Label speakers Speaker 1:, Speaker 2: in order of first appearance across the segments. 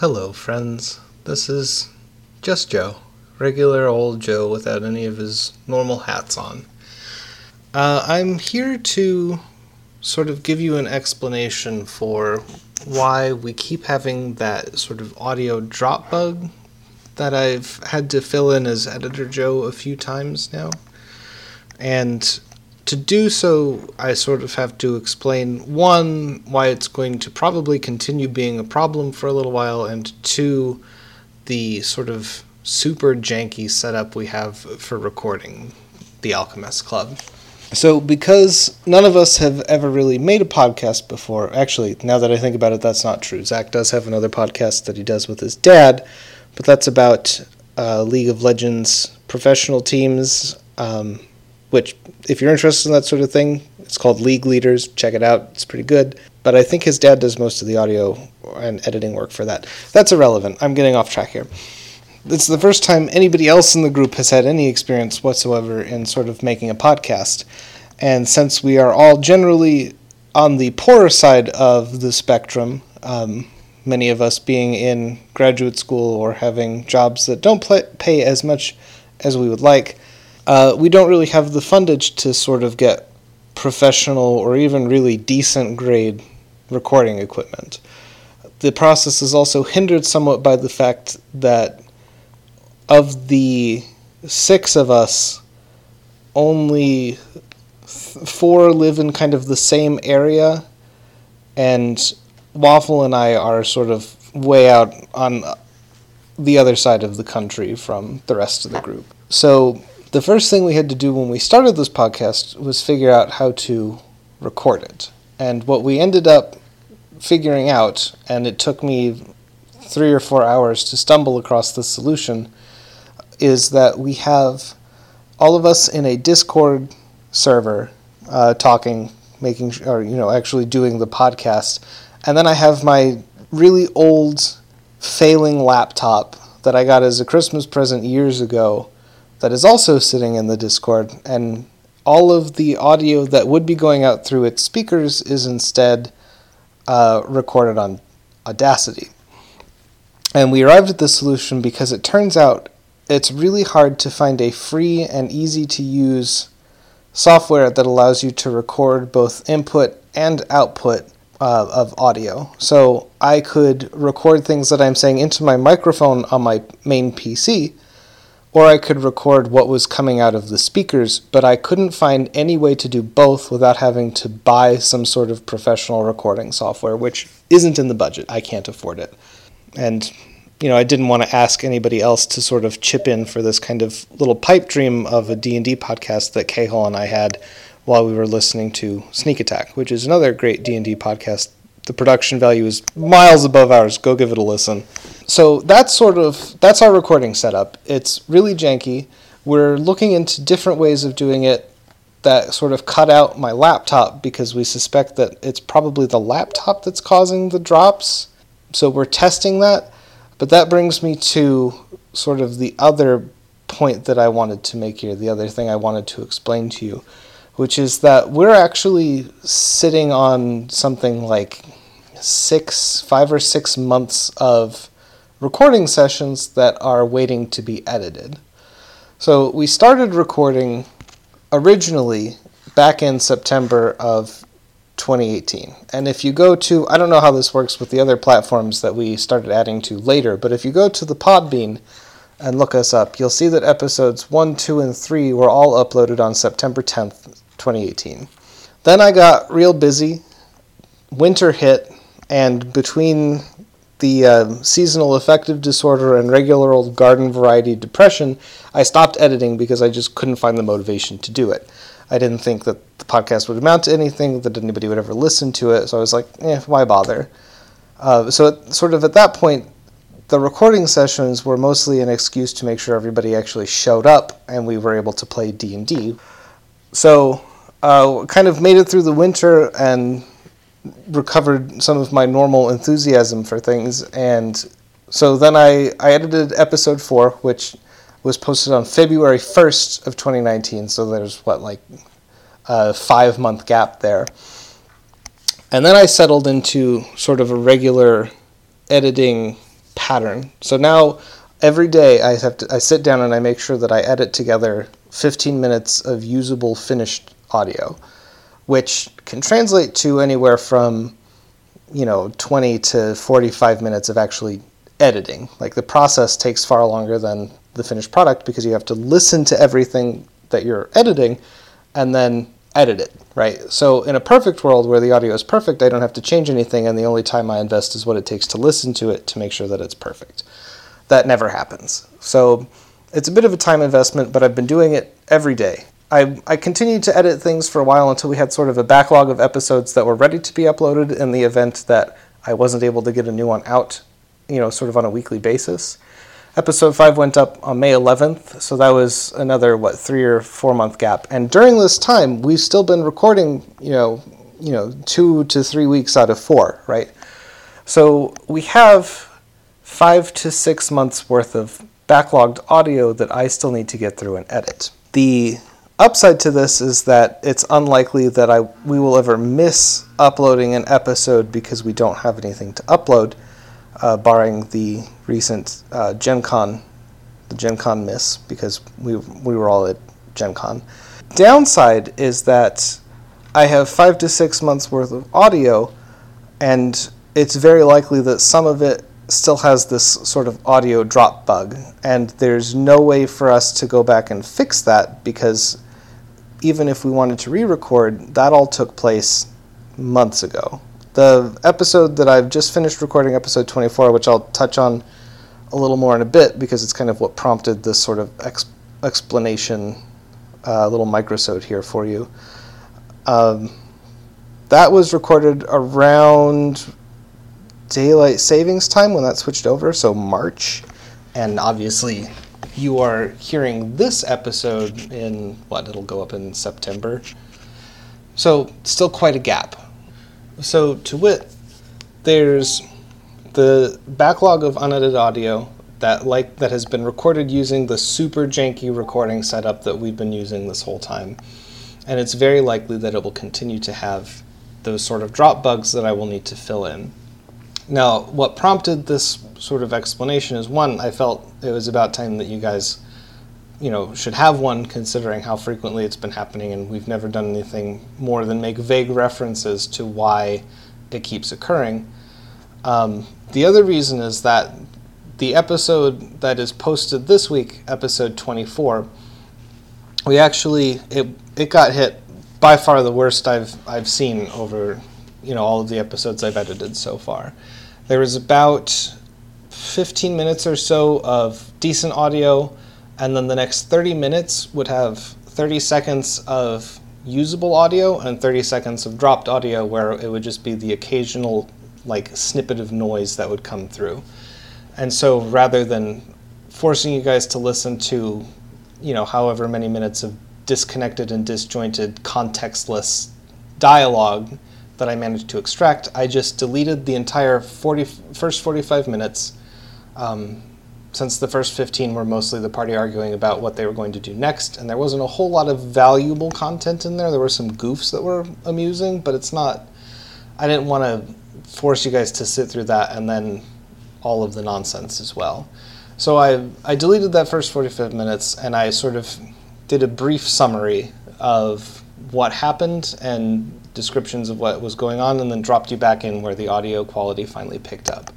Speaker 1: Hello, friends. This is just Joe. Regular old Joe without any of his normal hats on. Uh, I'm here to sort of give you an explanation for why we keep having that sort of audio drop bug that I've had to fill in as Editor Joe a few times now. And to do so, I sort of have to explain one, why it's going to probably continue being a problem for a little while, and two, the sort of super janky setup we have for recording the Alchemist Club. So, because none of us have ever really made a podcast before, actually, now that I think about it, that's not true. Zach does have another podcast that he does with his dad, but that's about uh, League of Legends professional teams. Um, which, if you're interested in that sort of thing, it's called League Leaders. Check it out, it's pretty good. But I think his dad does most of the audio and editing work for that. That's irrelevant. I'm getting off track here. It's the first time anybody else in the group has had any experience whatsoever in sort of making a podcast. And since we are all generally on the poorer side of the spectrum, um, many of us being in graduate school or having jobs that don't pay as much as we would like, uh, we don't really have the fundage to sort of get professional or even really decent grade recording equipment. The process is also hindered somewhat by the fact that of the six of us, only four live in kind of the same area, and Waffle and I are sort of way out on the other side of the country from the rest of the group. So the first thing we had to do when we started this podcast was figure out how to record it. And what we ended up figuring out, and it took me three or four hours to stumble across the solution, is that we have all of us in a Discord server uh, talking, making, or you know, actually doing the podcast, and then I have my really old, failing laptop that I got as a Christmas present years ago that is also sitting in the Discord, and all of the audio that would be going out through its speakers is instead uh, recorded on Audacity. And we arrived at this solution because it turns out it's really hard to find a free and easy to use software that allows you to record both input and output uh, of audio. So I could record things that I'm saying into my microphone on my main PC or I could record what was coming out of the speakers, but I couldn't find any way to do both without having to buy some sort of professional recording software, which isn't in the budget. I can't afford it. And you know, I didn't want to ask anybody else to sort of chip in for this kind of little pipe dream of a D&D podcast that Cahill and I had while we were listening to Sneak Attack, which is another great D&D podcast the production value is miles above ours. Go give it a listen. So that's sort of that's our recording setup. It's really janky. We're looking into different ways of doing it that sort of cut out my laptop because we suspect that it's probably the laptop that's causing the drops. So we're testing that. But that brings me to sort of the other point that I wanted to make here, the other thing I wanted to explain to you, which is that we're actually sitting on something like six, five or six months of recording sessions that are waiting to be edited. So we started recording originally back in September of 2018. And if you go to, I don't know how this works with the other platforms that we started adding to later, but if you go to the Podbean and look us up, you'll see that episodes 1, 2, and 3 were all uploaded on September 10th, 2018. Then I got real busy. Winter hit, and between the uh, seasonal affective disorder and regular old garden variety depression, I stopped editing because I just couldn't find the motivation to do it. I didn't think that the podcast would amount to anything, that anybody would ever listen to it, so I was like, eh, why bother? Uh, so, it, sort of at that point, the recording sessions were mostly an excuse to make sure everybody actually showed up and we were able to play D&D. So, uh, kind of made it through the winter and recovered some of my normal enthusiasm for things and so then I, I edited episode four which was posted on february 1st of 2019 so there's what like a five month gap there and then i settled into sort of a regular editing pattern. So now every day I have to I sit down and I make sure that I edit together 15 minutes of usable finished audio, which can translate to anywhere from you know 20 to 45 minutes of actually editing. Like the process takes far longer than the finished product because you have to listen to everything that you're editing and then edit it, right? So in a perfect world where the audio is perfect, I don't have to change anything and the only time I invest is what it takes to listen to it to make sure that it's perfect. That never happens. So it's a bit of a time investment, but I've been doing it every day. I, I continued to edit things for a while until we had sort of a backlog of episodes that were ready to be uploaded in the event that I wasn't able to get a new one out, you know, sort of on a weekly basis. Episode 5 went up on May 11th, so that was another, what, three or four month gap. And during this time, we've still been recording, you know, you know, two to three weeks out of four, right? So we have five to six months worth of backlogged audio that I still need to get through and edit. The upside to this is that it's unlikely that I we will ever miss uploading an episode because we don't have anything to upload, uh, barring the recent uh, Gen Con, the Gen Con miss because we we were all at Gen Con. Downside is that I have five to six months worth of audio, and it's very likely that some of it still has this sort of audio drop bug, and there's no way for us to go back and fix that because even if we wanted to re record, that all took place months ago. The episode that I've just finished recording, episode 24, which I'll touch on a little more in a bit because it's kind of what prompted this sort of ex- explanation, uh, little microsode here for you. Um, that was recorded around daylight savings time when that switched over, so March. And obviously, you are hearing this episode in what? It'll go up in September. So, still quite a gap. So, to wit, there's the backlog of unedited audio that like that has been recorded using the super janky recording setup that we've been using this whole time. And it's very likely that it will continue to have those sort of drop bugs that I will need to fill in. Now, what prompted this sort of explanation is one, I felt it was about time that you guys, you know, should have one considering how frequently it's been happening and we've never done anything more than make vague references to why it keeps occurring. Um, the other reason is that the episode that is posted this week, episode 24, we actually it it got hit by far the worst I've I've seen over you know all of the episodes I've edited so far. There was about 15 minutes or so of decent audio, and then the next 30 minutes would have 30 seconds of usable audio and 30 seconds of dropped audio where it would just be the occasional like snippet of noise that would come through. And so rather than forcing you guys to listen to, you know, however many minutes of disconnected and disjointed contextless dialogue, that I managed to extract, I just deleted the entire 40, first 45 minutes. Um, since the first 15 were mostly the party arguing about what they were going to do next, and there wasn't a whole lot of valuable content in there. There were some goofs that were amusing, but it's not. I didn't want to force you guys to sit through that and then all of the nonsense as well. So I, I deleted that first 45 minutes and I sort of did a brief summary of what happened and descriptions of what was going on and then dropped you back in where the audio quality finally picked up.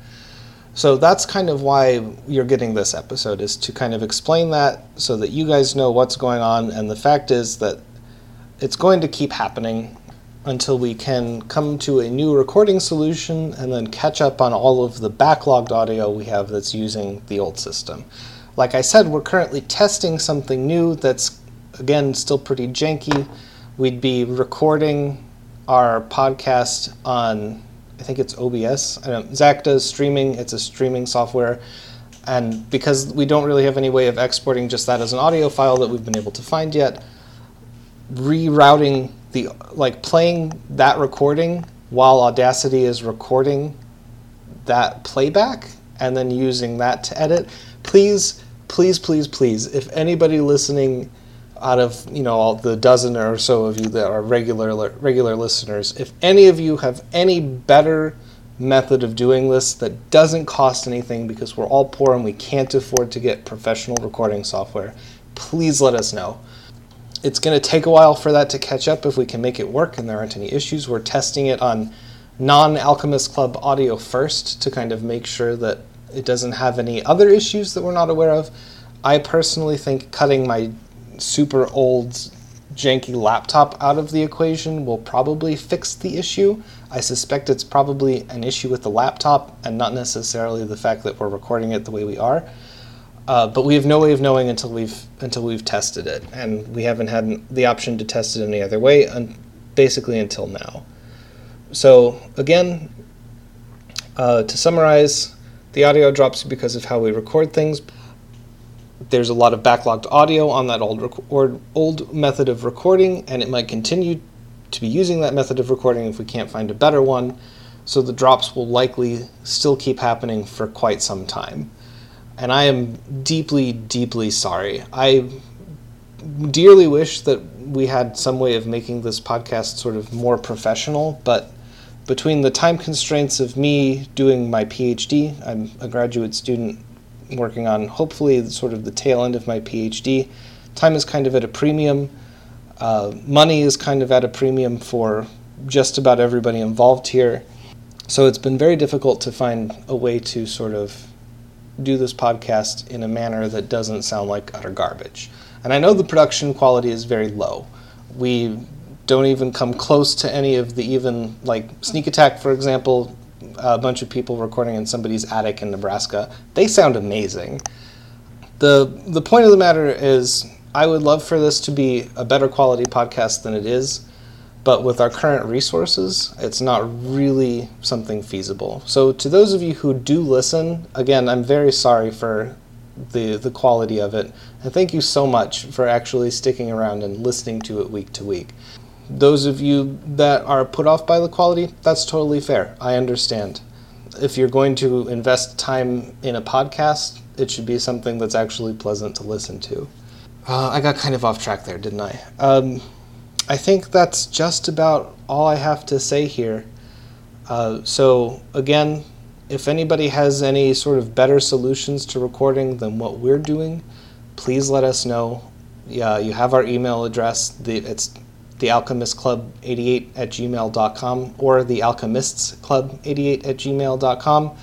Speaker 1: So that's kind of why you're getting this episode is to kind of explain that so that you guys know what's going on and the fact is that it's going to keep happening until we can come to a new recording solution and then catch up on all of the backlogged audio we have that's using the old system. Like I said, we're currently testing something new that's again still pretty janky. We'd be recording our podcast on, I think it's OBS. I don't, Zach does streaming, it's a streaming software. And because we don't really have any way of exporting just that as an audio file that we've been able to find yet, rerouting the, like playing that recording while Audacity is recording that playback and then using that to edit. Please, please, please, please, if anybody listening out of you know all the dozen or so of you that are regular regular listeners, if any of you have any better method of doing this that doesn't cost anything because we're all poor and we can't afford to get professional recording software, please let us know. It's going to take a while for that to catch up if we can make it work and there aren't any issues. We're testing it on non Alchemist Club audio first to kind of make sure that it doesn't have any other issues that we're not aware of. I personally think cutting my super old janky laptop out of the equation will probably fix the issue. I suspect it's probably an issue with the laptop and not necessarily the fact that we're recording it the way we are. Uh, but we have no way of knowing until we've until we've tested it, and we haven't had the option to test it any other way, un- basically until now. So again, uh, to summarize, the audio drops because of how we record things. There's a lot of backlogged audio on that old record, old method of recording, and it might continue to be using that method of recording if we can't find a better one. So the drops will likely still keep happening for quite some time and I am deeply, deeply sorry. I dearly wish that we had some way of making this podcast sort of more professional, but between the time constraints of me doing my PhD, I'm a graduate student working on hopefully sort of the tail end of my PhD. Time is kind of at a premium. Uh, money is kind of at a premium for just about everybody involved here. So it's been very difficult to find a way to sort of do this podcast in a manner that doesn't sound like utter garbage. And I know the production quality is very low. We don't even come close to any of the even like Sneak Attack, for example, a bunch of people recording in somebody's attic in Nebraska. They sound amazing. The the point of the matter is I would love for this to be a better quality podcast than it is but with our current resources, it's not really something feasible. So, to those of you who do listen, again, I'm very sorry for the the quality of it, and thank you so much for actually sticking around and listening to it week to week. Those of you that are put off by the quality, that's totally fair. I understand. If you're going to invest time in a podcast, it should be something that's actually pleasant to listen to. Uh, I got kind of off track there, didn't I? Um, I think that's just about all I have to say here. Uh, so, again, if anybody has any sort of better solutions to recording than what we're doing, please let us know. Yeah, you have our email address. The, it's thealchemistclub88 at gmail.com or thealchemistsclub88 at gmail.com.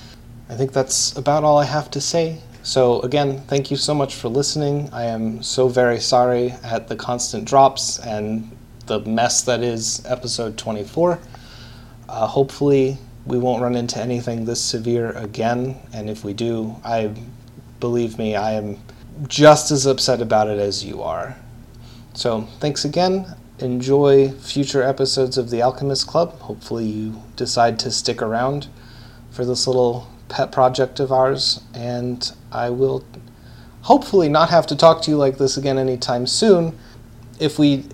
Speaker 1: I think that's about all I have to say. So, again, thank you so much for listening. I am so very sorry at the constant drops and the mess that is episode 24. Uh, hopefully, we won't run into anything this severe again, and if we do, I believe me, I am just as upset about it as you are. So, thanks again. Enjoy future episodes of The Alchemist Club. Hopefully, you decide to stick around for this little pet project of ours, and I will hopefully not have to talk to you like this again anytime soon. If we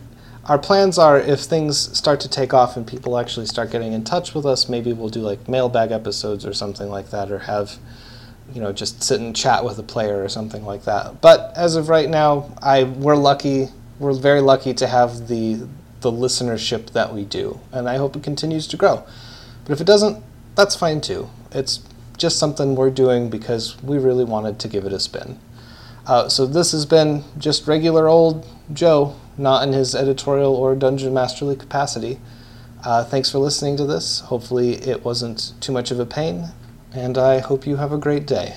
Speaker 1: our plans are if things start to take off and people actually start getting in touch with us, maybe we'll do like mailbag episodes or something like that, or have you know just sit and chat with a player or something like that. But as of right now, I we're lucky. We're very lucky to have the the listenership that we do, and I hope it continues to grow. But if it doesn't, that's fine too. It's just something we're doing because we really wanted to give it a spin. Uh, so this has been just regular old Joe not in his editorial or dungeon masterly capacity. Uh, thanks for listening to this. Hopefully, it wasn't too much of a pain, and I hope you have a great day.